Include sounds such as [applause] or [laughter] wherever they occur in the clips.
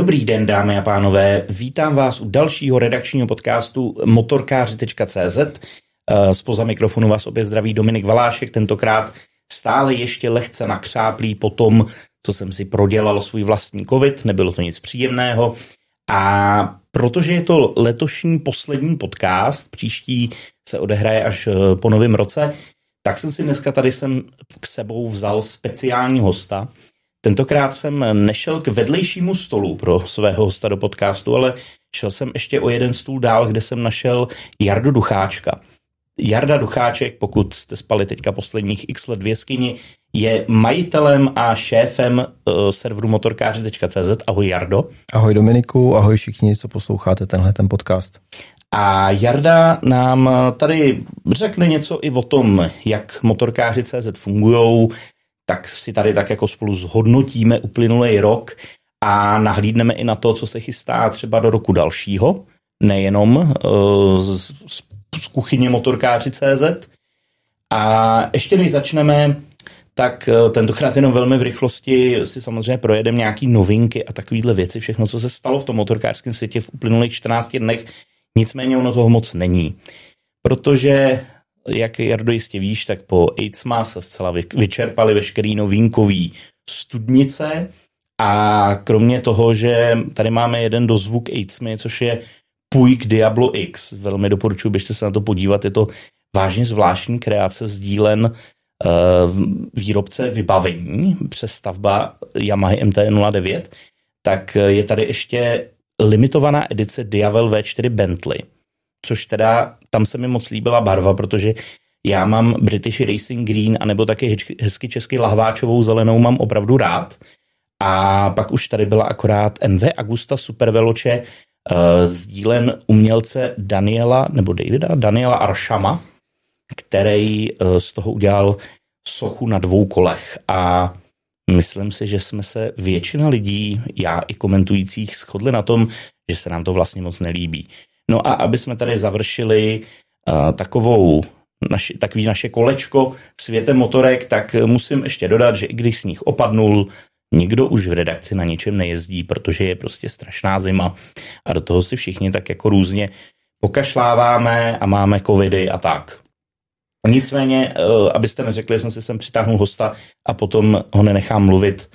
Dobrý den, dámy a pánové. Vítám vás u dalšího redakčního podcastu motorkáři.cz. Spoza mikrofonu vás opět zdraví Dominik Valášek, tentokrát stále ještě lehce nakřáplý po tom, co jsem si prodělal svůj vlastní covid, nebylo to nic příjemného. A protože je to letošní poslední podcast, příští se odehraje až eh, po novém roce, tak jsem si dneska tady jsem k sebou vzal speciální hosta. Tentokrát jsem nešel k vedlejšímu stolu pro svého hosta do podcastu, ale šel jsem ještě o jeden stůl dál, kde jsem našel Jardu Ducháčka. Jarda Ducháček, pokud jste spali teďka posledních x let v jeskyni, je majitelem a šéfem uh, serveru motorkáři.cz. Ahoj Jardo. Ahoj Dominiku, ahoj všichni, co posloucháte tenhle ten podcast. A Jarda nám tady řekne něco i o tom, jak motorkáři.cz fungují, tak si tady tak jako spolu zhodnotíme uplynulý rok a nahlídneme i na to, co se chystá třeba do roku dalšího, nejenom uh, z, z kuchyně motorkáři.cz. A ještě než začneme, tak eh, tentokrát jenom velmi v rychlosti si samozřejmě projedeme nějaký novinky a takovéhle věci, všechno, co se stalo v tom motorkářském světě v uplynulých 14 dnech, nicméně ono toho moc není. Protože, jak Jardo jistě víš, tak po AIDSMA se zcela vyčerpali veškerý novínkový studnice a kromě toho, že tady máme jeden dozvuk AIDSMy, což je Puig Diablo X, velmi doporučuji, běžte se na to podívat, je to vážně zvláštní kreace sdílen Eh, výrobce vybavení. Přes stavba Yamaha MT-09, tak je tady ještě limitovaná edice Diavel V4 Bentley, což teda tam se mi moc líbila barva, protože já mám British Racing Green, anebo taky hezky česky lahváčovou zelenou mám opravdu rád. A pak už tady byla akorát MV Agusta Superveloce uh, sdílen umělce Daniela, nebo Davida, Daniela Aršama, který eh, z toho udělal sochu na dvou kolech a myslím si, že jsme se většina lidí, já i komentujících, shodli na tom, že se nám to vlastně moc nelíbí. No a aby jsme tady završili uh, takovou naši, takový naše kolečko světem motorek, tak musím ještě dodat, že i když sníh opadnul, nikdo už v redakci na ničem nejezdí, protože je prostě strašná zima a do toho si všichni tak jako různě pokašláváme a máme covidy a tak. Nicméně, eh, abyste neřekli, že jsem si sem přitáhnul hosta a potom ho nenechám mluvit.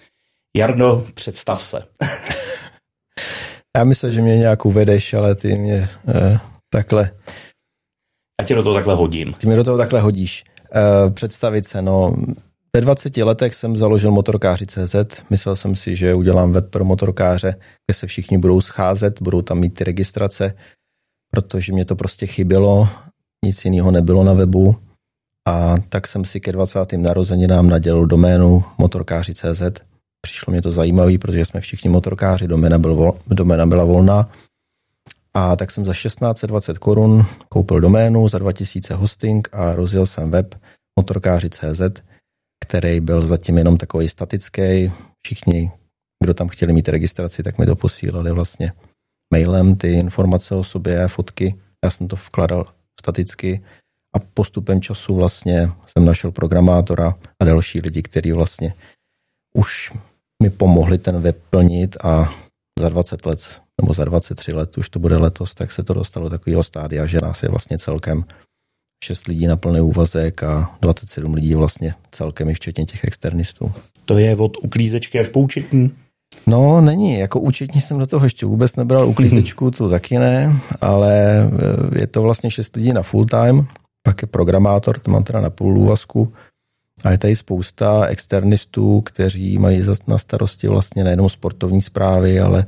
Jardo, představ se. [laughs] Já myslím, že mě nějak uvedeš, ale ty mě eh, takhle... Já tě do toho takhle hodím. Ty mě do toho takhle hodíš. Eh, představit se, no... Ve 20 letech jsem založil motorkáři.cz. Myslel jsem si, že udělám web pro motorkáře, kde se všichni budou scházet, budou tam mít ty registrace, protože mě to prostě chybělo, nic jiného nebylo na webu a tak jsem si ke 20. narozeninám nadělil doménu motorkáři.cz. Přišlo mě to zajímavé, protože jsme všichni motorkáři, doména, byl, doména byla volná. A tak jsem za 1620 korun koupil doménu, za 2000 hosting a rozjel jsem web motorkáři.cz, který byl zatím jenom takový statický. Všichni, kdo tam chtěli mít registraci, tak mi to posílali vlastně mailem ty informace o sobě, fotky. Já jsem to vkladal staticky a postupem času vlastně jsem našel programátora a další lidi, kteří vlastně už mi pomohli ten web plnit a za 20 let nebo za 23 let, už to bude letos, tak se to dostalo do takového stádia, že nás je vlastně celkem 6 lidí na plný úvazek a 27 lidí vlastně celkem i včetně těch externistů. To je od uklízečky až po účetní? No, není. Jako účetní jsem do toho ještě vůbec nebral, [laughs] uklízečku to taky ne, ale je to vlastně 6 lidí na full time pak je programátor, to mám teda na půl úvazku, a je tady spousta externistů, kteří mají na starosti vlastně nejenom sportovní zprávy, ale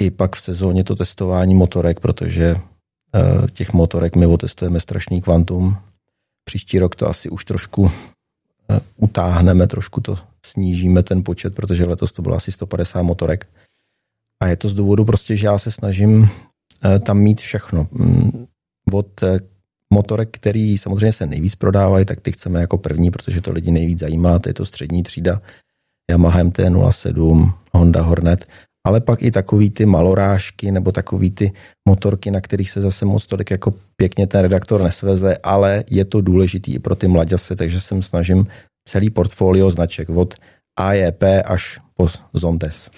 i pak v sezóně to testování motorek, protože eh, těch motorek my otestujeme strašný kvantum. Příští rok to asi už trošku eh, utáhneme, trošku to snížíme ten počet, protože letos to bylo asi 150 motorek. A je to z důvodu prostě, že já se snažím eh, tam mít všechno. Mm, od motorek, který samozřejmě se nejvíc prodávají, tak ty chceme jako první, protože to lidi nejvíc zajímá, to je to střední třída Yamaha MT-07, Honda Hornet, ale pak i takový ty malorážky nebo takový ty motorky, na kterých se zase moc tolik jako pěkně ten redaktor nesveze, ale je to důležitý i pro ty mladěse, takže jsem snažím celý portfolio značek od AJP až po Zontes.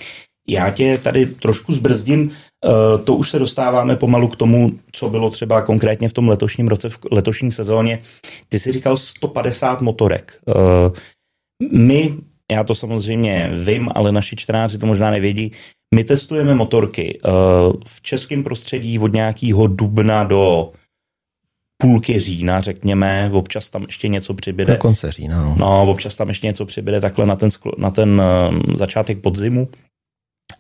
Já tě tady trošku zbrzdím, eh, to už se dostáváme pomalu k tomu, co bylo třeba konkrétně v tom letošním roce, v letošní sezóně. Ty jsi říkal 150 motorek. Eh, my, já to samozřejmě vím, ale naši čtenáři to možná nevědí, my testujeme motorky eh, v českém prostředí od nějakého dubna do půlky října, řekněme, občas tam ještě něco přibyde. Do konce října, no. No, občas tam ještě něco přibyde takhle na ten, na ten začátek podzimu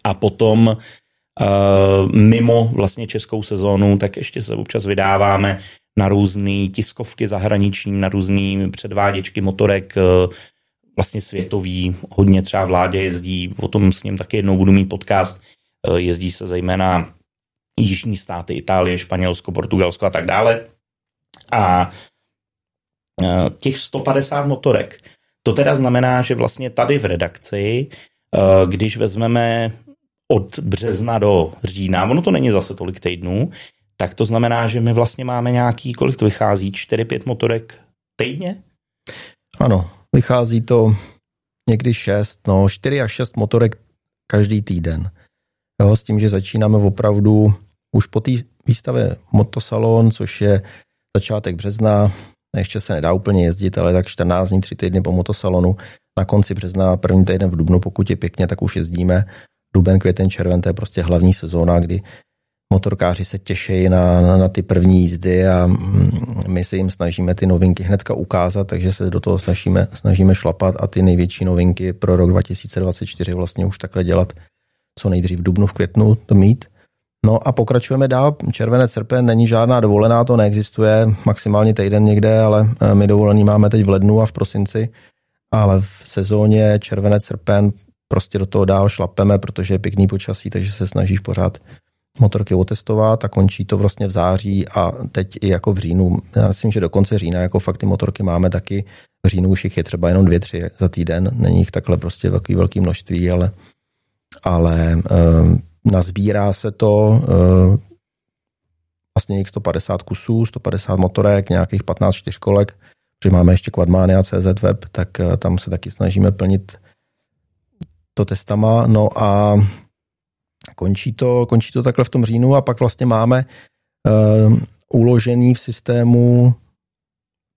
a potom uh, mimo vlastně českou sezónu, tak ještě se občas vydáváme na různé tiskovky zahraniční, na různé předváděčky motorek, uh, vlastně světový, hodně třeba vládě jezdí, o tom s ním taky jednou budu mít podcast, uh, jezdí se zejména jižní státy, Itálie, Španělsko, Portugalsko a tak dále. A těch 150 motorek, to teda znamená, že vlastně tady v redakci když vezmeme od března do října, ono to není zase tolik týdnů, tak to znamená, že my vlastně máme nějaký, kolik to vychází, 4-5 motorek týdně? Ano, vychází to někdy 6, no 4 až 6 motorek každý týden. Jo, s tím, že začínáme opravdu už po té výstavě Motosalon, což je začátek března, ještě se nedá úplně jezdit, ale tak 14 dní, 3 týdny po motosalonu, na konci března, první týden v Dubnu, pokud je pěkně, tak už jezdíme. Duben, květen, červen, to je prostě hlavní sezóna, kdy motorkáři se těší na, na, na ty první jízdy a mm, my se jim snažíme ty novinky hnedka ukázat, takže se do toho snažíme, snažíme šlapat a ty největší novinky pro rok 2024 vlastně už takhle dělat co nejdřív v dubnu, v květnu to mít. No a pokračujeme dál. Červené srpen není žádná dovolená, to neexistuje, maximálně týden někde, ale eh, my dovolený máme teď v lednu a v prosinci ale v sezóně červenec, srpen prostě do toho dál šlapeme, protože je pěkný počasí, takže se snažíš pořád motorky otestovat a končí to vlastně v září a teď i jako v říjnu. Já myslím, že do konce října jako fakt ty motorky máme taky. V říjnu už jich je třeba jenom dvě, tři za týden. Není jich takhle prostě velký, velký množství, ale, ale e, nazbírá se to e, vlastně nějakých 150 kusů, 150 motorek, nějakých 15 čtyřkolek že máme ještě Quadmania CZ web, tak eh, tam se taky snažíme plnit to testama. No a končí to, končí to takhle v tom říjnu a pak vlastně máme uh, uložený v systému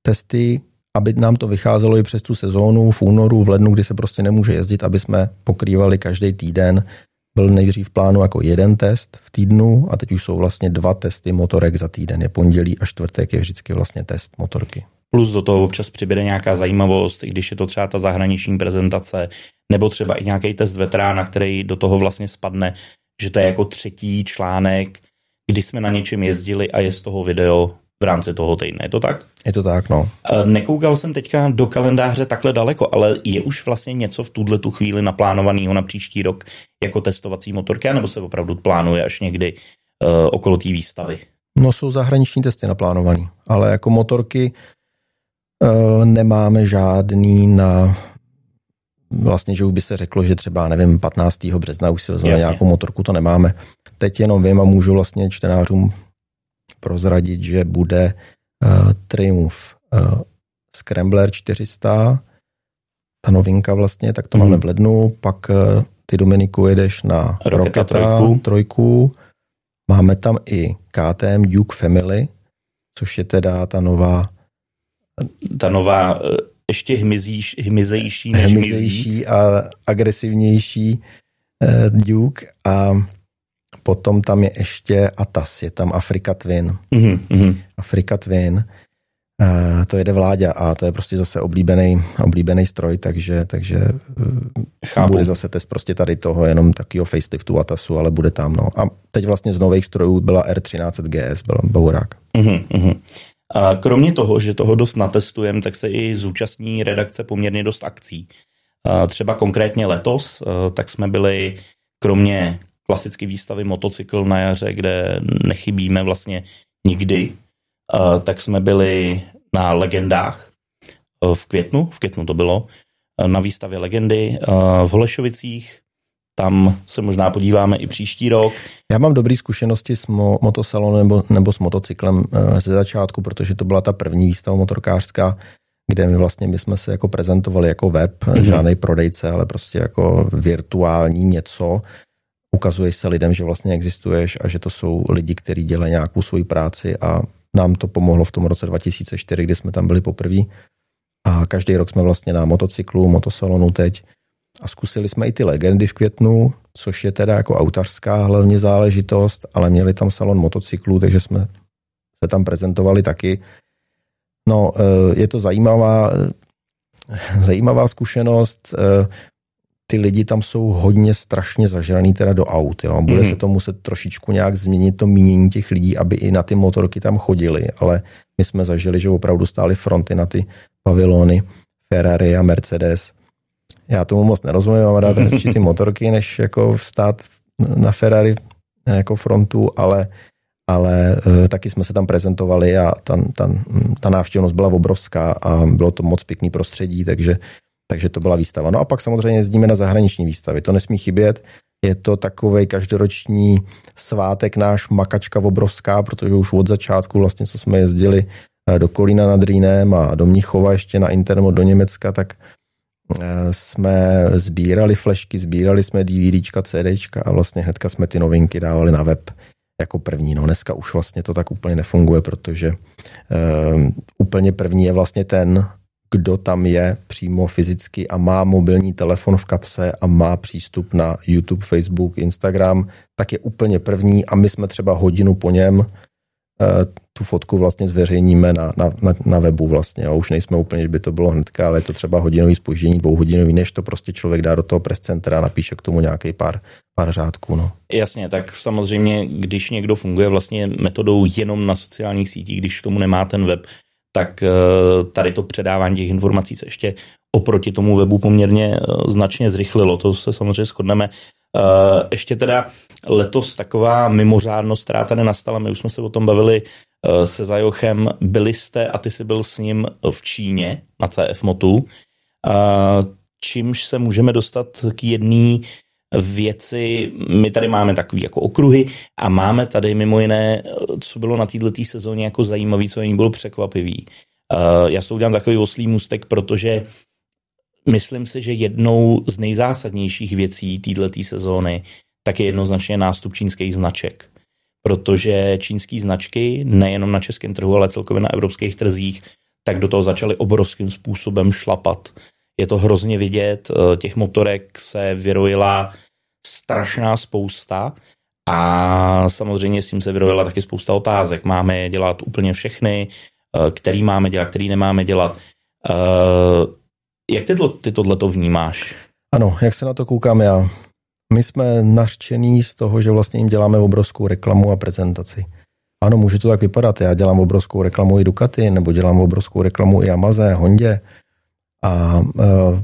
testy, aby nám to vycházelo i přes tu sezónu v únoru, v lednu, kdy se prostě nemůže jezdit, aby jsme pokrývali každý týden. Byl nejdřív v plánu jako jeden test v týdnu a teď už jsou vlastně dva testy motorek za týden. Je pondělí a čtvrtek je vždycky vlastně test motorky plus do toho občas přibude nějaká zajímavost, i když je to třeba ta zahraniční prezentace, nebo třeba i nějaký test veterána, který do toho vlastně spadne, že to je jako třetí článek, kdy jsme na něčem jezdili a je z toho video v rámci toho týdne. Je to tak? Je to tak, no. Nekoukal jsem teďka do kalendáře takhle daleko, ale je už vlastně něco v tuhle tu chvíli naplánovaného na příští rok jako testovací motorky, nebo se opravdu plánuje až někdy uh, okolo té výstavy? No jsou zahraniční testy naplánované, ale jako motorky Eh, nemáme žádný na vlastně, že už by se řeklo, že třeba, nevím, 15. března už si vezmeme nějakou motorku, to nemáme. Teď jenom vím a můžu vlastně čtenářům prozradit, že bude uh, Triumph uh, Scrambler 400, ta novinka vlastně, tak to mm. máme v lednu, pak uh, ty Dominiku jedeš na Roketa, Roketa trojku. trojku. Máme tam i KTM Duke Family, což je teda ta nová ta nová eh, ještě hmyzíš, hmyzejší než hmyzejší a agresivnější uh, Duke a potom tam je ještě Atas, je tam Afrika Twin. Mm-hmm. Afrika Twin. Uh, to jede vláďa a to je prostě zase oblíbený, oblíbený stroj, takže, takže uh, bude zase test prostě tady toho, jenom takového faceliftu Atasu, ale bude tam. No. A teď vlastně z nových strojů byla R13 GS, byl Baurák. Mm-hmm. A kromě toho, že toho dost natestujeme, tak se i zúčastní redakce poměrně dost akcí. A třeba konkrétně letos, tak jsme byli kromě klasické výstavy motocykl na jaře, kde nechybíme vlastně nikdy, tak jsme byli na legendách v květnu, v květnu to bylo, na výstavě legendy v Holešovicích, tam se možná podíváme i příští rok. Já mám dobré zkušenosti s mo- motosalonem nebo, nebo s motocyklem e, ze začátku, protože to byla ta první výstava motorkářská, kde my vlastně my jsme se jako prezentovali jako web, mm-hmm. žádný prodejce, ale prostě jako virtuální něco. ukazuješ se lidem, že vlastně existuješ a že to jsou lidi, kteří dělají nějakou svoji práci a nám to pomohlo v tom roce 2004, kdy jsme tam byli poprvé. A každý rok jsme vlastně na motocyklu, motosalonu teď a zkusili jsme i ty legendy v květnu, což je teda jako autařská hlavně záležitost, ale měli tam salon motocyklů, takže jsme se tam prezentovali taky. No, eh, je to zajímavá, zajímavá zkušenost. Eh, ty lidi tam jsou hodně strašně zažraný teda do aut. Jo. Bude mm. se to muset trošičku nějak změnit to mínění těch lidí, aby i na ty motorky tam chodili, ale my jsme zažili, že opravdu stály fronty na ty pavilony Ferrari a Mercedes. Já tomu moc nerozumím, mám rád radši ty motorky, než jako stát na Ferrari jako frontu, ale, ale e, taky jsme se tam prezentovali a ta, ta, ta návštěvnost byla obrovská a bylo to moc pěkný prostředí, takže takže to byla výstava. No a pak samozřejmě jezdíme na zahraniční výstavy. To nesmí chybět. Je to takový každoroční svátek náš makačka obrovská, protože už od začátku vlastně, co jsme jezdili eh, do Kolína nad Rýnem a do Mnichova ještě na Intermo do Německa, tak eh, jsme sbírali flešky, sbírali jsme DVDčka, CDčka a vlastně hnedka jsme ty novinky dávali na web jako první. No dneska už vlastně to tak úplně nefunguje, protože um, úplně první je vlastně ten kdo tam je přímo fyzicky a má mobilní telefon v kapse a má přístup na YouTube, Facebook, Instagram, tak je úplně první a my jsme třeba hodinu po něm eh, tu fotku vlastně zveřejníme na, na, na, na webu vlastně. A už nejsme úplně, že by to bylo hnedka, ale je to třeba hodinový spoždění, dvouhodinový, než to prostě člověk dá do toho press centra a napíše k tomu nějaký pár, pár řádků. No. Jasně, tak samozřejmě, když někdo funguje vlastně metodou jenom na sociálních sítích, když k tomu nemá ten web, tak eh, tady to předávání těch informací se ještě oproti tomu webu poměrně eh, značně zrychlilo. To se samozřejmě shodneme. Eh, ještě teda letos taková mimořádnost, která tady nastala, my už jsme se o tom bavili se Zajochem, byli jste a ty jsi byl s ním v Číně na CF Motu, čímž se můžeme dostat k jedné věci, my tady máme takový jako okruhy a máme tady mimo jiné, co bylo na této sezóně jako zajímavý, co jim bylo překvapivý. Uh, já si udělám takový oslý můstek, protože myslím si, že jednou z nejzásadnějších věcí této sezóny tak je jednoznačně nástup čínských značek. Protože čínské značky, nejenom na českém trhu, ale celkově na evropských trzích, tak do toho začaly obrovským způsobem šlapat. Je to hrozně vidět, eh, těch motorek se vyrojila strašná spousta a samozřejmě s tím se vyrojila taky spousta otázek. Máme dělat úplně všechny, eh, který máme dělat, který nemáme dělat. Jak ty, ty tohle to vnímáš? Ano, jak se na to koukám já? My jsme nařčení z toho, že vlastně jim děláme obrovskou reklamu a prezentaci. Ano, může to tak vypadat. Já dělám obrovskou reklamu i Ducati, nebo dělám obrovskou reklamu i Amaze, Hondě. A uh,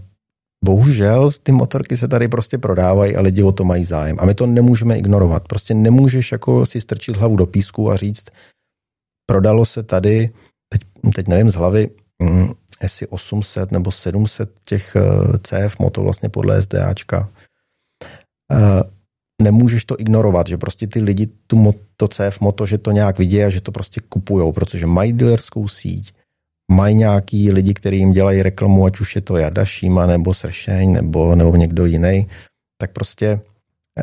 bohužel ty motorky se tady prostě prodávají a lidi o to mají zájem. A my to nemůžeme ignorovat. Prostě nemůžeš jako si strčit hlavu do písku a říct, prodalo se tady, teď, teď nevím z hlavy, jestli 800 nebo 700 těch eh, CF moto vlastně podle SDAčka. Uh, nemůžeš to ignorovat, že prostě ty lidi tu moto, CF moto, že to nějak vidí a že to prostě kupujou, protože mají dealerskou síť, mají nějaký lidi, kteří jim dělají reklamu, ať už je to Jarda Šíma, nebo Sršeň, nebo, nebo někdo jiný, tak prostě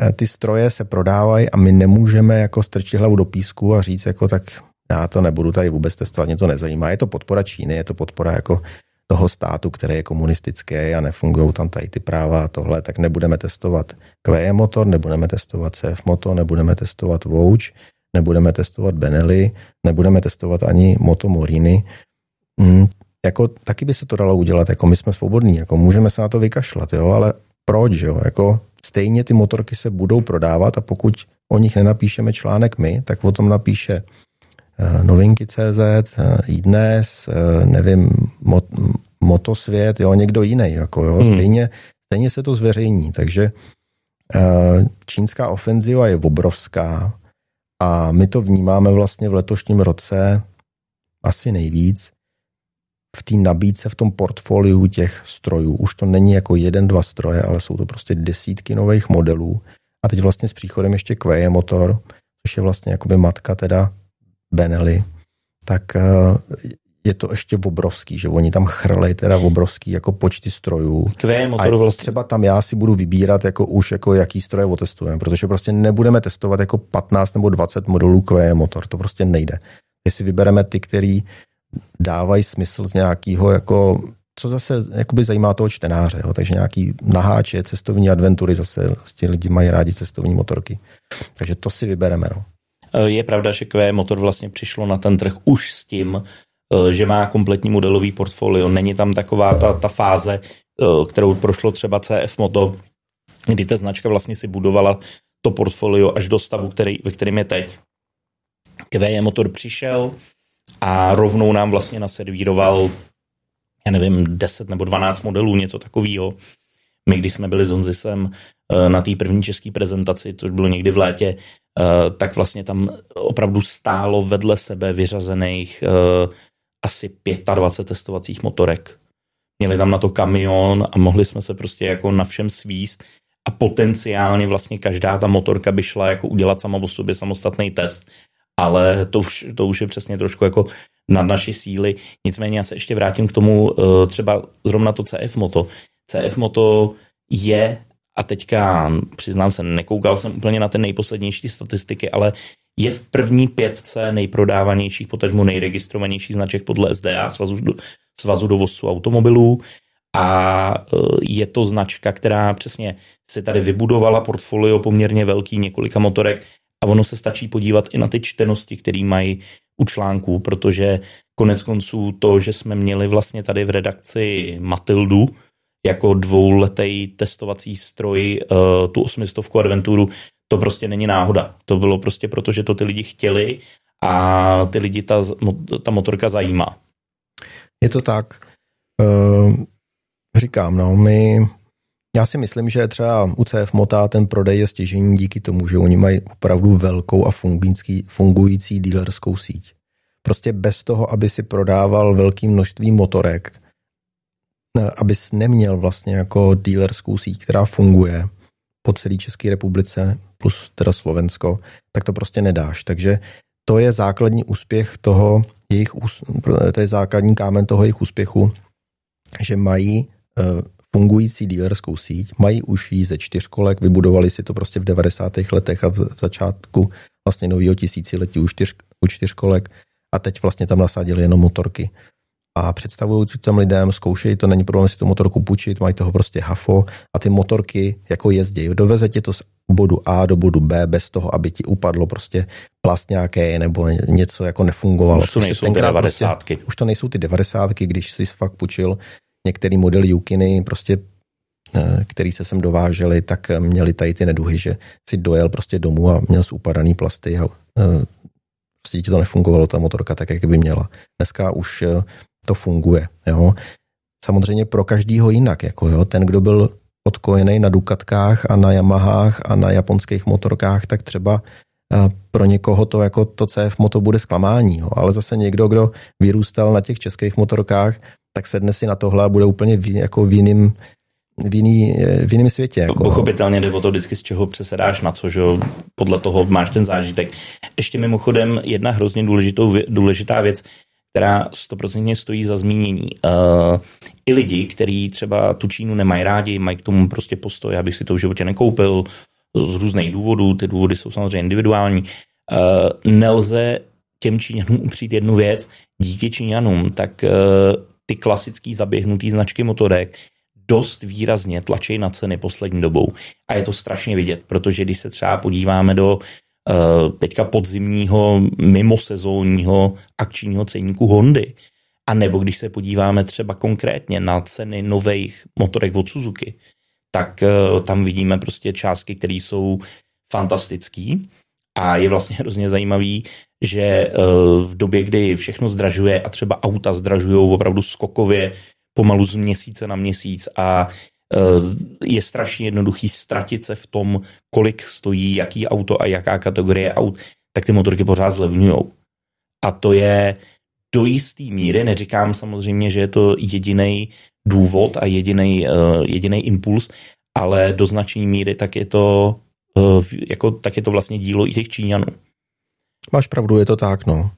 eh, ty stroje se prodávají a my nemůžeme jako strčit hlavu do písku a říct jako tak já to nebudu tady vůbec testovat, mě to nezajímá. Je to podpora Číny, je to podpora jako toho státu, který je komunistický a nefungují tam tady ty práva a tohle, tak nebudeme testovat QE motor, nebudeme testovat CF motor, nebudeme testovat Vouch, nebudeme testovat Benelli, nebudeme testovat ani Moto Morini, Mm, jako taky by se to dalo udělat, jako my jsme svobodní, jako můžeme se na to vykašlat, jo, ale proč, jo, jako stejně ty motorky se budou prodávat a pokud o nich nenapíšeme článek my, tak o tom napíše uh, novinky CZ, uh, iDnes, uh, nevím, mot, Motosvět, jo, někdo jiný, jako jo, hmm. stejně, stejně se to zveřejní, takže čínská ofenziva je obrovská a my to vnímáme vlastně v letošním roce asi nejvíc, v té nabídce, v tom portfoliu těch strojů. Už to není jako jeden, dva stroje, ale jsou to prostě desítky nových modelů. A teď vlastně s příchodem ještě Quaye motor, což je vlastně jakoby matka teda Benelli, tak eh, je to ještě obrovský, že oni tam chrlej teda obrovský jako počty strojů. Kvé motor vlastně. třeba tam já si budu vybírat jako už jako jaký stroje otestujeme, protože prostě nebudeme testovat jako 15 nebo 20 modelů QE motor, to prostě nejde. Jestli vybereme ty, který dávají smysl z nějakého jako co zase jakoby zajímá toho čtenáře, jo? takže nějaký naháče, cestovní adventury, zase ti lidi mají rádi cestovní motorky. Takže to si vybereme. No. Je pravda, že QE motor vlastně přišlo na ten trh už s tím, Eh, že má kompletní modelový portfolio. Není tam taková ta, ta fáze, eh, kterou prošlo třeba CF Moto, kdy ta značka vlastně si budovala to portfolio až do stavu, který, ve kterém je teď. QE motor přišel a rovnou nám vlastně naservíroval já nevím, 10 nebo 12 modelů, něco takového. My, když jsme byli s Honzisem eh, na té první české prezentaci, což bylo někdy v létě, tak vlastně tam opravdu stálo vedle sebe vyřazených asi 25 testovacích motorek. Měli tam na to kamion a mohli jsme se prostě jako na všem svíst a potenciálně vlastně každá ta motorka by šla jako udělat sama o sobě samostatný test, ale to už, to už je přesně trošku jako nad naší síly. Nicméně já se ještě vrátím k tomu eh, třeba zrovna to CF Moto. CF Moto je a teďka přiznám se, nekoukal jsem úplně na ty nejposlednější statistiky, ale je v první pětce nejprodávanějších, potažmo nejregistrovanějších značek podle SDA, Svazu, svazu dovozců automobilů. A e, je to značka, která přesně si tady vybudovala portfolio poměrně velký několika motorek a ono se stačí podívat i na ty čtenosti, které mají u článků, protože konec konců to, že jsme měli vlastně tady v redakci Matildu jako dvouletý testovací stroj, e, tu osmistovku adventuru, to prostě není náhoda. To bylo prostě proto, že to ty lidi chtěli a ty lidi ta, ta motorka zajímá. Je to tak. Uh, říkám, no, my, já si myslím, že třeba u CF Mota ten prodej je stěžení díky tomu, že oni mají opravdu velkou a fungující, fungující dílerskou síť. Prostě bez toho, aby si prodával velké množství motorek, eh, abys neměl vlastně jako dílerskou síť, která funguje po celé České republice, plus teda Slovensko, tak to prostě nedáš. Takže to je základní úspěch toho jejich, to je základní kámen toho jejich úspěchu, že mají eh, fungující dílerskou síť, mají už jí ze čtyřkolek, vybudovali si to prostě v 90. letech a v začátku vlastně nového tisíciletí u, čtyř, u čtyřkolek a teď vlastně tam nasadili jenom motorky a představují to těm lidem, zkoušejí to, není problém si tu motorku půjčit, mají toho prostě hafo a ty motorky jako jezdí. Doveze tě to z bodu A do bodu B bez toho, aby ti upadlo prostě plast nějaké nebo něco jako nefungovalo. Už to nejsou ty 90. Prostě, už to nejsou ty 90. když jsi fakt půjčil některý model Yukiny, prostě eh, který se sem dováželi, tak měli tady ty neduhy, že si dojel prostě domů a měl upadaný plasty a eh, prostě ti to nefungovalo, ta motorka tak, jak by měla. Dneska už eh, to funguje. Jo. Samozřejmě pro každýho jinak. Jako jo. Ten, kdo byl odkojený na Dukatkách a na Yamahách a na japonských motorkách, tak třeba pro někoho to jako to CF moto bude zklamání. Jo. Ale zase někdo, kdo vyrůstal na těch českých motorkách, tak sedne si na tohle a bude úplně v, jako v jiným v, jiný, v jiném světě. Jako. Pochopitelně jde o to vždycky, z čeho přesedáš na co, že podle toho máš ten zážitek. Ještě mimochodem jedna hrozně důležitou, důležitá věc, která stoprocentně stojí za zmínění. Uh, I lidi, kteří třeba tu Čínu nemají rádi, mají k tomu prostě postoj, abych si to v životě nekoupil z různých důvodů, ty důvody jsou samozřejmě individuální. Uh, nelze těm Číňanům upřít jednu věc. Díky Číňanům, tak uh, ty klasický zaběhnutý značky motorek dost výrazně tlačí na ceny poslední dobou. A je to strašně vidět, protože když se třeba podíváme do Eh, teďka podzimního mimosezónního akčního ceníku Hondy. A nebo když se podíváme třeba konkrétně na ceny nových motorek od Suzuki, tak eh, tam vidíme prostě částky, které jsou fantastický. A je vlastně hrozně zajímavý, že eh, v době, kdy všechno zdražuje a třeba auta zdražují opravdu skokově pomalu z měsíce na měsíc a Eh, je strašně jednoduchý ztratit se v tom, kolik stojí jaký auto a jaká kategorie aut, tak ty motorky pořád zlevňujou. A to je do jisté míry, neříkám samozřejmě, že je to jediný důvod a jediný uh, jediný impuls, ale do značné míry tak je to uh, jako, tak je to vlastně dílo i těch Číňanů. Máš pravdu, je to tak, no.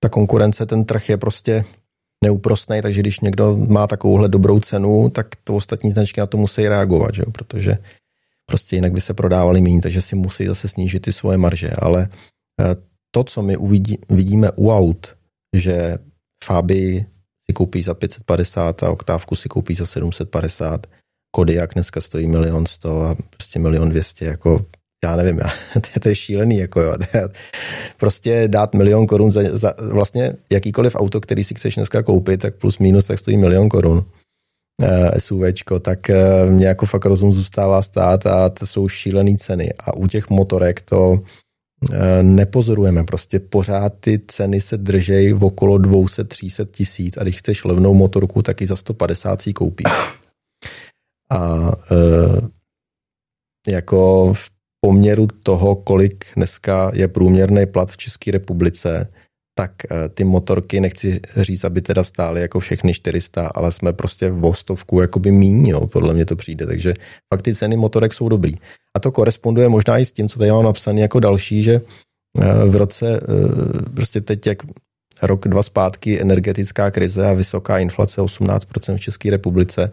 Ta konkurence, ten trh je prostě neúprostný, takže když někdo má takovouhle dobrou cenu, tak to ostatní značky na to musí reagovat, že jo? protože prostě jinak by se prodávaly méně, takže si musí zase snížit ty svoje marže, ale eh, to, co my uvidí, vidíme u aut, že Fabii si koupí za 550 a oktávku si koupí za 750, Kodiak dneska stojí milion sto a prostě milion dvěstě, jako já nevím, já, [laughs] to je šílený, jako jo. [laughs] Prostě dát milion korun za, za vlastně jakýkoliv auto, který si chceš dneska koupit, tak plus minus, tak stojí milion korun. Uh, SUVčko, tak uh, mě jako fakt rozum zůstává stát a to jsou šílené ceny. A u těch motorek to uh, nepozorujeme. Prostě pořád ty ceny se držejí v okolo 200-300 tisíc a když chceš levnou motorku, tak i za 150 si koupíš. A jako v poměru toho, kolik dneska je průměrný plat v České republice, tak eh, ty motorky, nechci říct, aby teda stály jako všechny 400, ale jsme prostě v stovku jakoby míň, jo, podle mě to přijde, takže fakt ty ceny motorek jsou dobrý. A to koresponduje možná i s tím, co tady mám napsané jako další, že eh, v roce, eh, prostě teď jak rok, dva zpátky energetická krize a vysoká inflace 18% v České republice,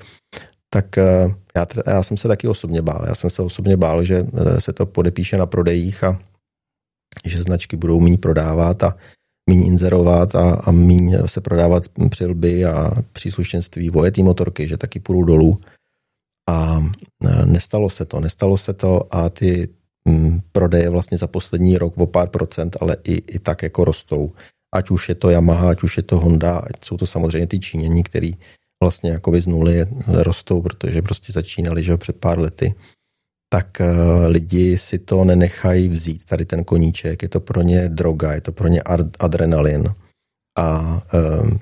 tak eh, já, já jsem se taky osobně bál. Já jsem se osobně bál, že eh, se to podepíše na prodejích a že značky budou méně prodávat a méně inzerovat a, a méně se prodávat přilby a příslušenství vojetý motorky, že taky půjdou dolů. A eh, nestalo se to, nestalo se to a ty mm, prodeje vlastně za poslední rok o pár procent, ale i, i tak jako rostou. Ať už je to Yamaha, ať už je to Honda, ať jsou to samozřejmě ty Číňani, který vlastně jako z nuly rostou, protože prostě začínali že před pár lety, tak eh, lidi si to nenechají vzít, tady ten koníček, je to pro ně droga, je to pro ně adrenalin a um,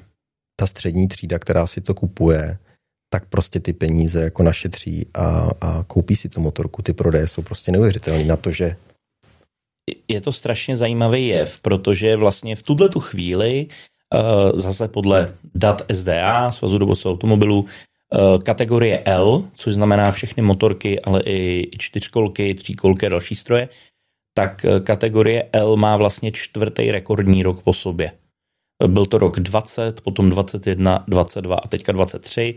ta střední třída, která si to kupuje, tak prostě ty peníze jako našetří a, a koupí si tu motorku. Ty prodeje jsou prostě neuvěřitelné na to, že je to strašně zajímavý jev, protože vlastně v tuhle tu chvíli zase podle dat SDA, Svazu dovozců automobilů, eh, kategorie L, což znamená všechny motorky, ale i čtyřkolky, tříkolky a další stroje, tak eh, kategorie L má vlastně čtvrtý rekordní rok po sobě. Byl to rok 20, potom 21, 22 a teďka 23.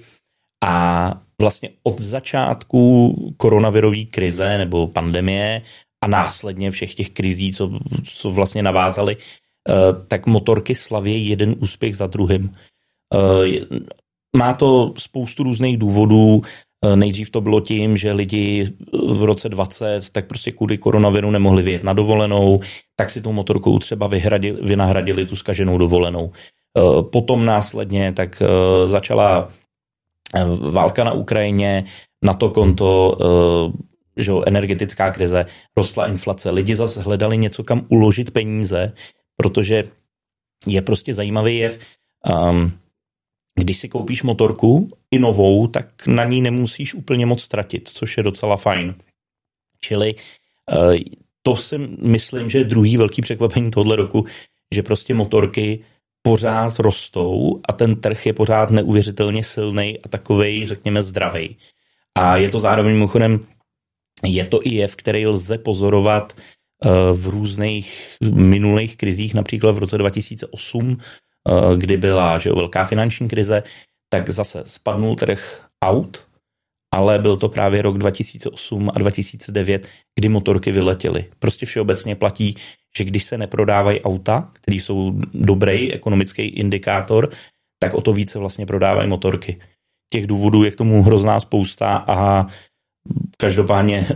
A vlastně od začátku koronavirové krize nebo pandemie a následně všech těch krizí, co, co vlastně navázali, Eh, tak motorky slaví jeden úspěch za druhým. Eh, má to spoustu různých důvodů. Eh, nejdřív to bylo tím, že lidi v roce 20 tak prostě kvůli koronaviru nemohli vyjet na dovolenou, tak si tou motorkou třeba vyhradili, vynahradili tu skaženou dovolenou. Potom následně tak začala válka na Ukrajině, na to konto že energetická krize, rostla inflace. Lidi zase hledali něco, kam uložit peníze, protože je prostě zajímavý jev. Um, když si koupíš motorku i novou, tak na ní nemusíš úplně moc ztratit, což je docela fajn. Čili uh, to si myslím, že je druhý velký překvapení tohle roku, že prostě motorky pořád rostou a ten trh je pořád neuvěřitelně silný a takovej, řekněme, zdravý. A je to zároveň mimochodem, je to i jev, který lze pozorovat Eh, v různých minulých krizích, například v roce 2008, eh, kdy byla že, velká finanční krize, tak zase spadnul trh aut, ale byl to právě rok 2008 a 2009, kdy motorky vyletěly. Prostě všeobecně platí, že když se neprodávají auta, které jsou dobrý ekonomický indikátor, tak o to více vlastně prodávají motorky. Těch důvodů je k tomu hrozná spousta a Každopádně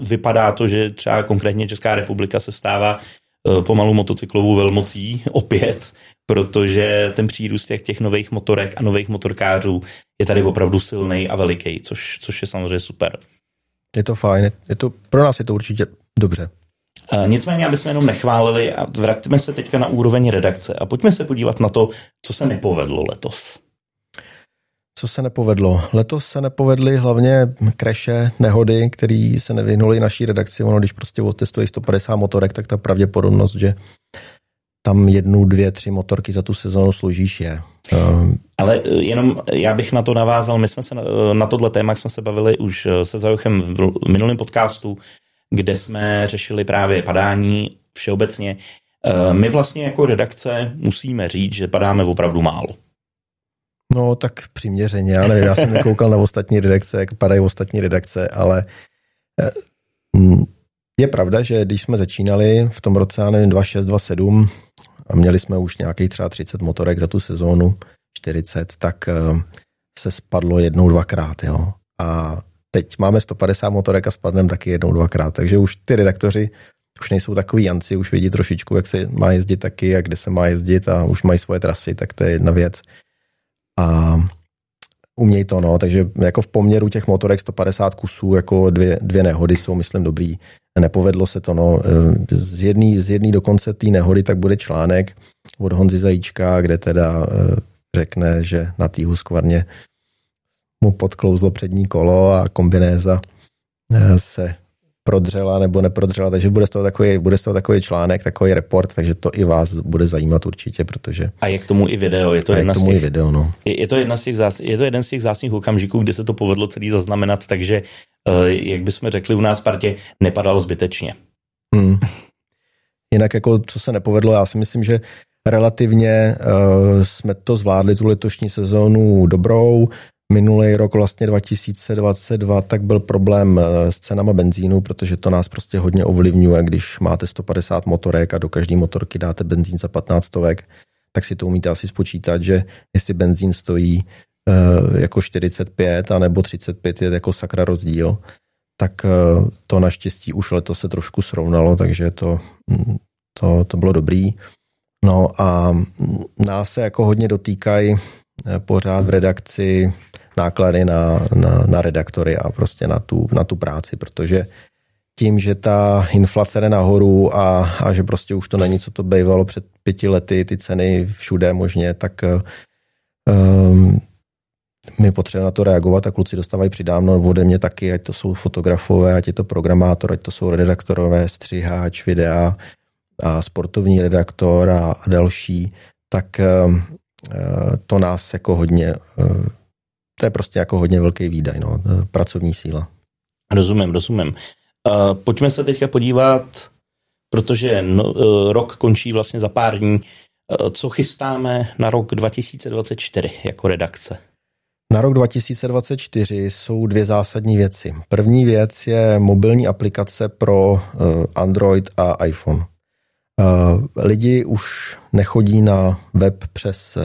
vypadá to, že třeba konkrétně Česká republika se stává e, pomalu motocyklovou velmocí opět, protože ten přírůst těch, těch nových motorek a nových motorkářů je tady opravdu silný a veliký, což, což je samozřejmě super. Je to fajn, je to, pro nás je to určitě dobře. E, nicméně, aby jsme jenom nechválili a vrátíme se teďka na úroveň redakce a pojďme se podívat na to, co se nepovedlo letos. Co se nepovedlo? Letos se nepovedly hlavně kreše, nehody, které se nevyhnuly naší redakci. Ono, když prostě otestuje 150 motorek, tak ta pravděpodobnost, že tam jednu, dvě, tři motorky za tu sezónu složíš je. Um, Ale eh, jenom já bych na to navázal, my jsme se eh, na tohle téma jsme se bavili už eh, se Zajochem v minulém podcastu, kde jsme řešili právě padání všeobecně. My vlastně jako redakce musíme říct, že padáme opravdu málo No tak přiměřeně, já já jsem nekoukal na ostatní redakce, jak padají ostatní redakce, ale eh, mm, je pravda, že když jsme začínali v tom roce, já nevím, 26, 27 a měli jsme už nějakých třeba 30 motorek za tu sezónu, 40, tak eh, se spadlo jednou, dvakrát, jo. A teď máme 150 motorek a spadneme taky jednou, dvakrát, takže už ty redaktoři už nejsou takový janci, už vědí trošičku, jak se má jezdit taky a kde se má jezdit a už mají svoje trasy, tak to je jedna věc. A umějí to, no, takže jako v poměru těch motorek 150 kusů, jako dvě, dvě nehody jsou, myslím, dobrý. Nepovedlo se to, no. Z jedné z jedný dokonce té nehody tak bude článek od Honzy Zajíčka, kde teda eh, řekne, že na té huskvarně mu podklouzlo přední kolo a kombinéza eh, se prodřela nebo neprodřela, takže bude z toho takový, bude z toho takový článek, takový report, takže to i vás bude zajímat určitě, protože... A je k tomu i video, je to, jedna z těch, i video, no. je, je, to jedna z těch zás, je to jeden z těch zásných okamžiků, kde se to povedlo celý zaznamenat, takže, uh, jak bychom řekli u nás partě, nepadalo zbytečně. Hmm. Jinak jako, co se nepovedlo, já si myslím, že relativně uh, jsme to zvládli tu letošní sezónu dobrou. Minulý rok, vlastně 2022, tak byl problém eh, s cenama benzínu, protože to nás prostě hodně ovlivňuje, když máte 150 motorek a do každé motorky dáte benzín za 15 stovek, tak si to umíte asi spočítat, že jestli benzín stojí uh, jako 45 a nebo 35 je jako sakra rozdíl, tak uh, to naštěstí už letos se trošku srovnalo, takže to, mm, to, to bylo dobrý. No a nás se jako hodně dotýkají eh, pořád v redakci náklady na, na, na redaktory a prostě na tu, na tu práci, protože tím, že ta inflace jde nahoru a, a že prostě už to není, co to bývalo před pěti lety, ty ceny všude možně, tak um, my potřebujeme na to reagovat a kluci dostávají přidávno ode mě taky, ať to jsou fotografové, ať je to programátor, ať to jsou redaktorové, střiháč, videa, a sportovní redaktor a, a další, tak eh, to nás jako hodně, eh, to je prostě jako hodně velký výdaj, no, eh, pracovní síla. Rozumím, rozumím. Pojďme se teďka podívat, protože no, rok končí vlastně za pár dní. Co chystáme na rok 2024 jako redakce? Na rok 2024 jsou dvě zásadní věci. První věc je mobilní aplikace pro Android a iPhone. Lidi už nechodí na web přes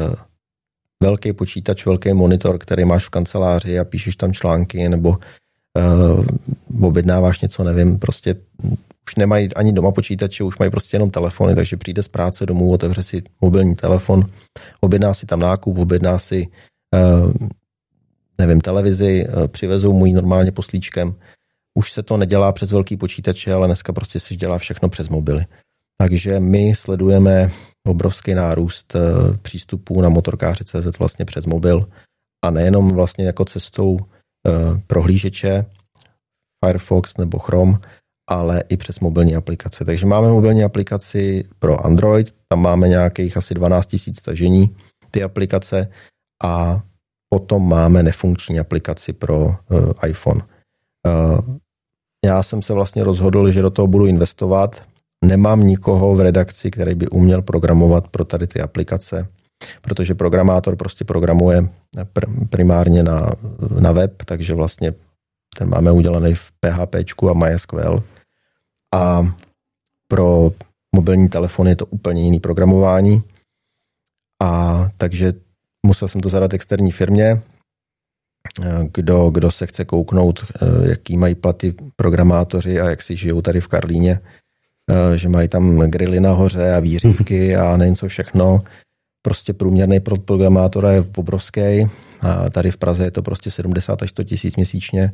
velký počítač, velký monitor, který máš v kanceláři a píšeš tam články nebo uh, objednáváš něco, nevím, prostě už nemají ani doma počítače, už mají prostě jenom telefony, takže přijde z práce domů, otevře si mobilní telefon, objedná si tam nákup, objedná si uh, nevím, televizi, uh, přivezou mu ji normálně poslíčkem. Už se to nedělá přes velký počítače, ale dneska prostě se dělá všechno přes mobily. Takže my sledujeme obrovský nárůst eh, přístupů na motorkáři.cz vlastně přes mobil a nejenom vlastně jako cestou eh, prohlížeče Firefox nebo Chrome, ale i přes mobilní aplikace. Takže máme mobilní aplikaci pro Android, tam máme nějakých asi 12 000 stažení ty aplikace a potom máme nefunkční aplikaci pro uh, iPhone. Uh, já jsem se vlastně rozhodl, že do toho budu investovat Nemám nikoho v redakci, který by uměl programovat pro tady ty aplikace, protože programátor prostě programuje primárně na, na web, takže vlastně ten máme udělaný v PHP a MySQL. A pro mobilní telefon je to úplně jiný programování. A takže musel jsem to zadat externí firmě, kdo, kdo se chce kouknout, jaký mají platy programátoři a jak si žijou tady v Karlíně, Eh, že mají tam grily nahoře a výřivky a nevím co všechno. Prostě průměrný programátor je obrovský. A tady v Praze je to prostě 70 až 100 tisíc měsíčně.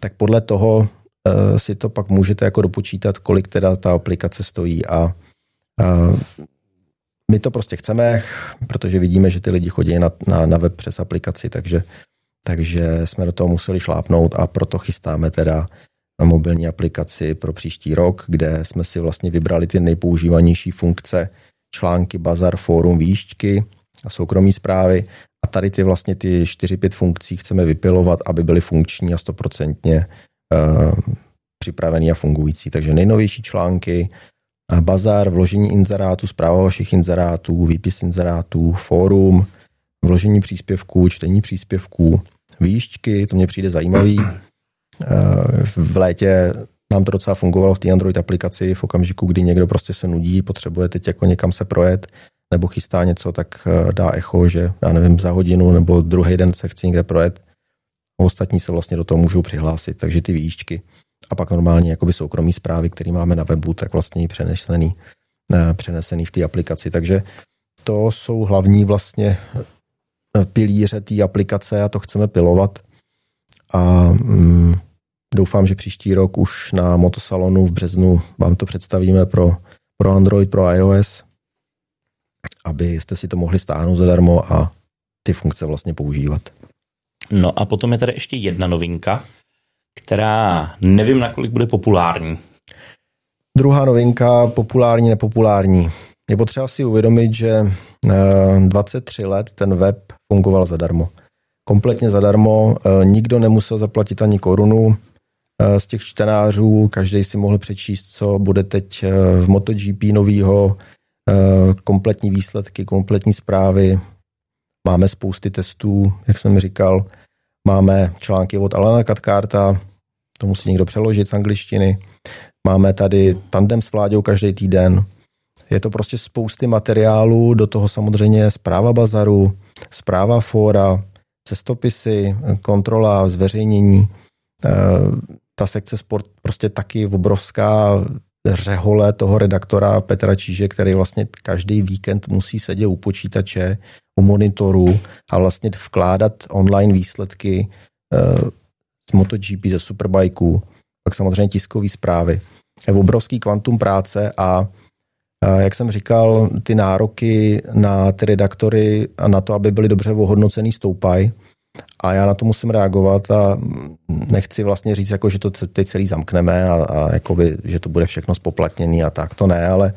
Tak podle toho uh, si to pak můžete jako dopočítat, kolik teda ta aplikace stojí a uh, my to prostě chceme, protože vidíme, že ty lidi chodí na, na, na web přes aplikaci, takže, takže jsme do toho museli šlápnout a proto chystáme teda mobilní aplikaci pro příští rok, kde jsme si vlastně vybrali ty nejpoužívanější funkce, články, bazar, fórum, výšťky a soukromí zprávy. A tady ty vlastně ty 4-5 funkcí chceme vypilovat, aby byly funkční a stoprocentně uh, připravený a fungující. Takže nejnovější články, bazar, vložení inzerátů, zpráva vašich inzerátů, výpis inzerátů, fórum, vložení příspěvků, čtení příspěvků, výšťky, to mě přijde zajímavý. V létě nám to docela fungovalo v té Android aplikaci v okamžiku, kdy někdo prostě se nudí, potřebuje teď jako někam se projet, nebo chystá něco, tak dá echo, že já nevím, za hodinu nebo druhý den se chci někde projet. Ostatní se vlastně do toho můžou přihlásit, takže ty výšťky a pak normálně jakoby soukromí zprávy, které máme na webu, tak vlastně i přenesený, přenesený v té aplikaci. Takže to jsou hlavní vlastně eh, pilíře té aplikace a to chceme pilovat. A mm, doufám, že příští rok už na motosalonu v březnu vám to představíme pro, pro Android, pro iOS, abyste si to mohli stáhnout zadarmo a ty funkce vlastně používat. No a potom je tady ještě jedna novinka, která nevím, nakolik bude populární. Druhá novinka, populární, nepopulární. Je potřeba si uvědomit, že 23 eh, let ten web fungoval zadarmo. Kompletně zadarmo, eh, nikdo nemusel zaplatit ani korunu. Eh, z těch čtenářů každý si mohl přečíst, co bude teď v MotoGP novýho, kompletní výsledky, kompletní zprávy. Máme spousty testů, jak jsem říkal. Máme články od Alana Katkarta, to musí někdo přeložit z angličtiny. Máme tady tandem s Vláďou každý týden. Je to prostě spousty materiálů, do toho samozřejmě zpráva bazaru, zpráva fóra, cestopisy, kontrola, zveřejnění. Eh, ta sekce sport prostě taky obrovská řehole toho redaktora Petra Číže, který vlastně každý víkend musí sedět u počítače, u monitoru a vlastně vkládat online výsledky eh, z MotoGP, ze Superbikeů, pak samozřejmě tiskové zprávy. Je obrovský kvantum práce a jak jsem říkal, ty nároky na ty redaktory a na to, aby byly dobře ohodnocený, stoupají. A já na to musím reagovat a nechci vlastně říct, jako, že to teď celý zamkneme a, a jakoby, že to bude všechno spoplatněný a tak, to ne, ale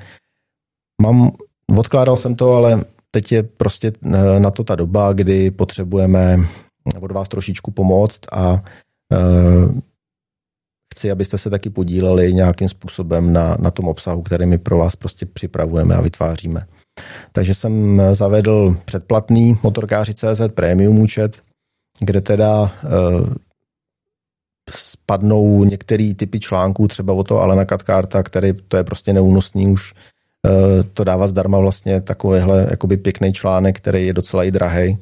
mám, odkládal jsem to, ale teď je prostě eh, na to ta doba, kdy potřebujeme od vás trošičku pomoct a uh, chci, abyste se taky podíleli nějakým způsobem na, na tom obsahu, který my pro vás prostě připravujeme a vytváříme. Takže jsem zavedl předplatný motorkáři.cz premium účet, kde teda uh, spadnou některé typy článků, třeba o to Alena Katkarta, který to je prostě neúnosný už uh, to dává zdarma vlastně takovýhle jakoby pěkný článek, který je docela i drahý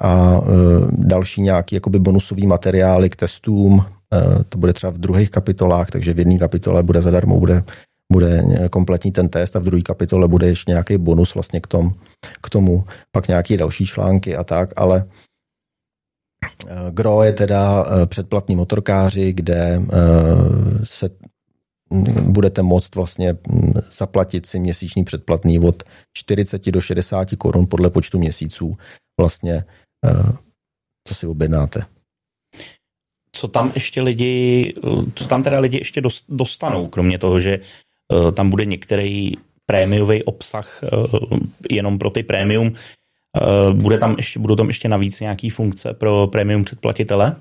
a uh, další nějaký jakoby bonusový materiály k testům, to bude třeba v druhých kapitolách, takže v jedné kapitole bude zadarmo, bude, bude kompletní ten test a v druhé kapitole bude ještě nějaký bonus vlastně k, tom, k tomu, pak nějaké další články a tak, ale uh, Gro je teda uh, předplatný motorkáři, kde se budete moct vlastně hm, zaplatit si měsíční předplatný od 40 do 60 korun podle počtu měsíců vlastně, eh, co si objednáte. Co tam ještě lidi, co tam teda lidi ještě dostanou, kromě toho, že eh, tam bude některý prémiový obsah eh, jenom pro ty prémium, bude tam ještě, budou tam ještě navíc nějaký funkce pro prémium předplatitele?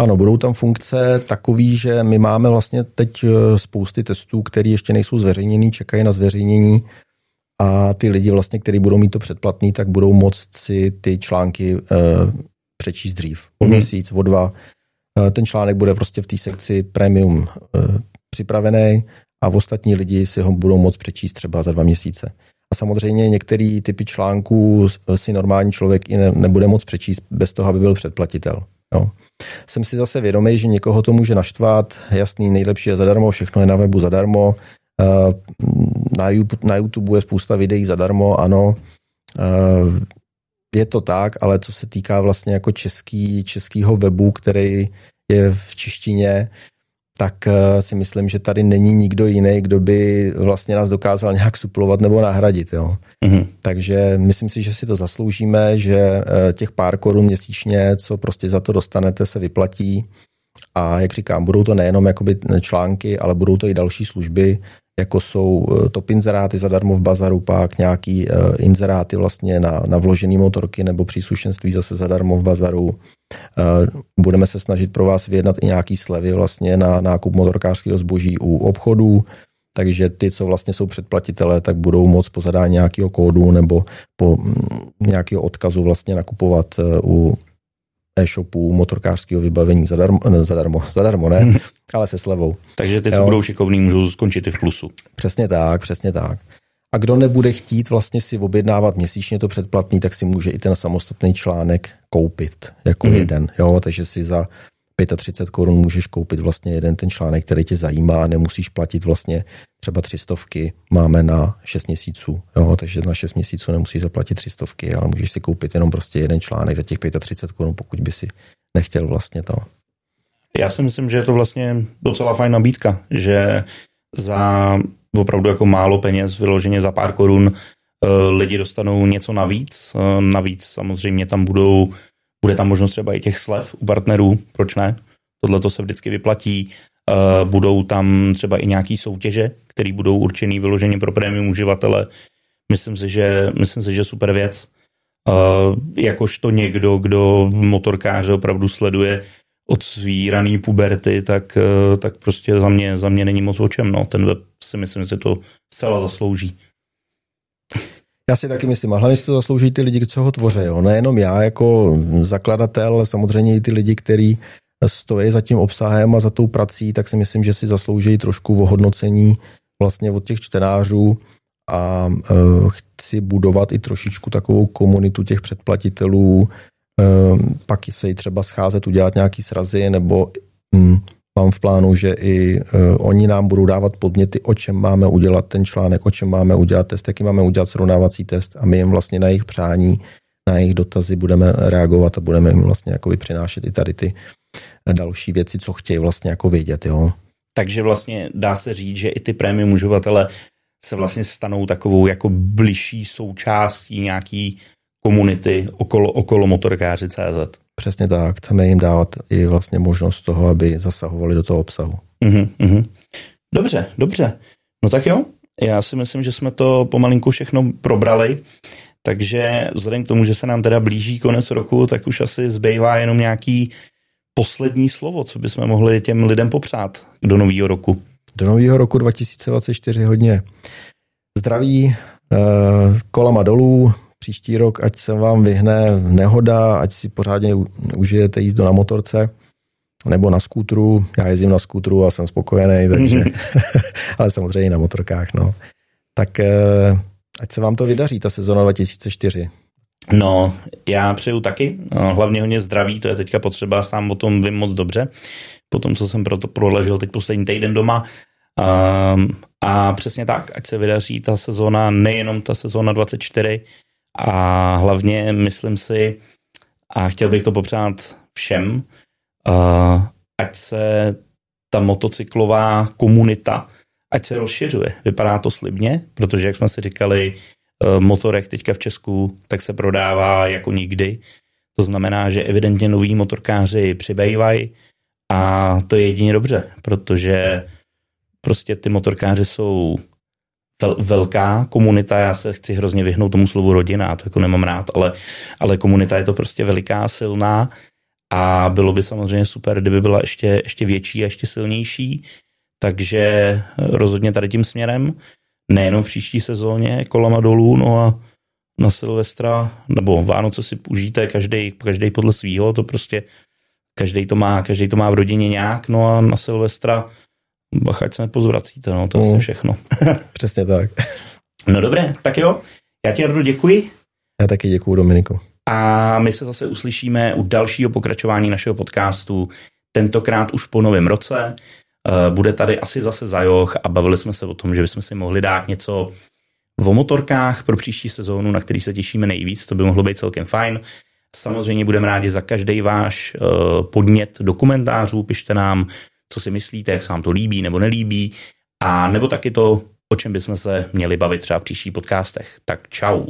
Ano, budou tam funkce takový, že my máme vlastně teď spousty testů, které ještě nejsou zveřejněný, čekají na zveřejnění a ty lidi vlastně, kteří budou mít to předplatný, tak budou moct si ty články uh, přečíst dřív. O hmm. měsíc, o dva. Uh, ten článek bude prostě v té sekci premium uh, připravený a ostatní lidi si ho budou moct přečíst třeba za dva měsíce. A samozřejmě některé typy článků si normální člověk i ne, nebude moct přečíst bez toho, aby byl předplatitel. Jo. Jsem si zase vědomý, že někoho to může naštvat. Jasný, nejlepší je zadarmo, všechno je na webu zadarmo. Eh, na YouTube je spousta videí zadarmo, ano. Eh, je to tak, ale co se týká vlastně jako český, českýho webu, který je v češtině, tak eh, si myslím, že tady není nikdo jiný, kdo by vlastně nás dokázal nějak suplovat nebo nahradit. Jo. Mm-hmm. Takže myslím si, že si to zasloužíme, že těch pár korun měsíčně, co prostě za to dostanete, se vyplatí. A jak říkám, budou to nejenom jakoby články, ale budou to i další služby, jako jsou eh, top inzeráty zadarmo v bazaru, pak nějaký uh, inzeráty vlastně na, na vložený motorky nebo příslušenství zase zadarmo v bazaru. Uh, budeme se snažit pro vás vyjednat i nějaký slevy vlastně na nákup motorkářského zboží u obchodů, takže ty, co vlastně jsou předplatitelé, tak budou moct po zadání nějakého kódu nebo po mm, nějakého odkazu vlastně nakupovat u e-shopů motorkářského vybavení zadarmo, ne, zadarmo, zadarmo ne, hmm. ale se slevou. Takže ty, co jo. budou šikovní, můžou skončit i v plusu. Přesně tak, přesně tak. A kdo nebude chtít vlastně si objednávat měsíčně to předplatný, tak si může i ten samostatný článek koupit jako mm. jeden. Jo, takže si za 35 korun můžeš koupit vlastně jeden ten článek, který tě zajímá, nemusíš platit vlastně třeba tři stovky, máme na 6 měsíců, jo, takže na 6 měsíců nemusíš zaplatit tři stovky, ale můžeš si koupit jenom prostě jeden článek za těch 35 korun, pokud by si nechtěl vlastně to. Já si myslím, že je to vlastně docela fajn nabídka, že za opravdu jako málo peněz, vyloženě za pár korun, eh, lidi dostanou něco navíc. Eh, navíc samozřejmě tam budou, bude tam možnost třeba i těch slev u partnerů, proč ne? Tohle to se vždycky vyplatí. Eh, budou tam třeba i nějaký soutěže, které budou určený vyloženě pro prémium uživatele. Myslím si, že, myslím si, že super věc. Jakožto někdo, kdo motorkáře opravdu sleduje od svý raný puberty, tak, tak prostě za mě, za mě není moc o čem. No. Ten web si myslím, že to zcela zaslouží. Já si taky myslím, a hlavně si to zaslouží ty lidi, co ho tvoří. Jo. Nejenom já jako zakladatel, ale samozřejmě i ty lidi, kteří stojí za tím obsahem a za tou prací, tak si myslím, že si zaslouží trošku ohodnocení vlastně od těch čtenářů a uh, chci budovat i trošičku takovou komunitu těch předplatitelů, uh, pak se i třeba scházet, udělat nějaký srazy nebo um, mám v plánu, že i uh, oni nám budou dávat podněty, o čem máme udělat ten článek, o čem máme udělat test, jaký máme udělat srovnávací test a my jim vlastně na jejich přání, na jejich dotazy budeme reagovat a budeme jim vlastně jako přinášet i tady ty další věci, co chtějí vlastně jako vědět, jo. Takže vlastně dá se říct, že i ty prémium uživatele se vlastně stanou takovou jako bližší součástí nějaký komunity okolo, okolo motorkáři CZ. Přesně tak, chceme jim dávat i vlastně možnost toho, aby zasahovali do toho obsahu. Mm-hmm. Dobře, dobře. No tak jo, já si myslím, že jsme to pomalinku všechno probrali, takže vzhledem k tomu, že se nám teda blíží konec roku, tak už asi zbývá jenom nějaký poslední slovo, co bychom mohli těm lidem popřát do nového roku. Do nového roku 2024 hodně zdraví, eh, kolama dolů, příští rok, ať se vám vyhne nehoda, ať si pořádně užijete jízdu na motorce nebo na skútru. Já jezdím na skútru a jsem spokojený, [laughs] takže, [laughs] ale samozřejmě na motorkách. No. Tak eh, ať se vám to vydaří, ta sezona 2004. No, já přeju taky, no, hlavně hodně zdraví, to je teďka potřeba, sám o tom vím moc dobře, po tom, co jsem proto proležel teď poslední týden doma. Um, a přesně tak, ať se vydaří ta sezona, nejenom ta sezona 24, a hlavně myslím si, a chtěl bych to popřát všem, ať se ta motocyklová komunita, ať se rozšiřuje. Vypadá to slibně, protože jak jsme si říkali, e, motorek teďka v Česku, tak se prodává jako nikdy. To znamená, že evidentně noví motorkáři přibývají a to je jedině dobře, protože prostě ty motorkáři jsou vel, velká komunita, já se chci hrozně vyhnout tomu slovu rodina, to jako nemám rád, ale, ale komunita je to prostě veliká, silná a bylo by samozřejmě super, kdyby byla ještě, ještě větší a ještě silnější, takže rozhodně tady tím směrem, nejenom v příští sezóně kolama dolů, no a na Silvestra, nebo Vánoce si užijte každý, každý podle svýho, to prostě každý to má, každý to má v rodině nějak, no a na Silvestra Bach, ať se nepozvracíte, no, to je mm. všechno. [laughs] Přesně tak. No dobré, tak jo, já ti Jardo děkuji. Já taky děkuji Dominiku. A my se zase uslyšíme u dalšího pokračování našeho podcastu, tentokrát už po novém roce. Eh, bude tady asi zase zajoch a bavili jsme se o tom, že bychom si mohli dát něco o motorkách pro příští sezónu, na který se těšíme nejvíc, to by mohlo být celkem fajn. Samozřejmě budeme rádi za každý váš eh, podnět do komentářů, pište nám, co si myslíte, jak se vám to líbí nebo nelíbí, a nebo taky to, o čem bychom se měli bavit třeba v příštích podcastech. Tak čau.